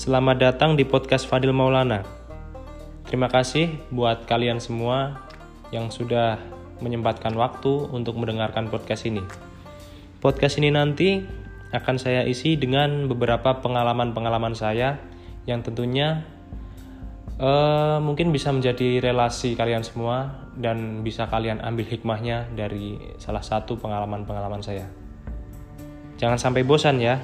Selamat datang di podcast Fadil Maulana. Terima kasih buat kalian semua yang sudah menyempatkan waktu untuk mendengarkan podcast ini. Podcast ini nanti akan saya isi dengan beberapa pengalaman-pengalaman saya yang tentunya uh, mungkin bisa menjadi relasi kalian semua dan bisa kalian ambil hikmahnya dari salah satu pengalaman-pengalaman saya. Jangan sampai bosan ya.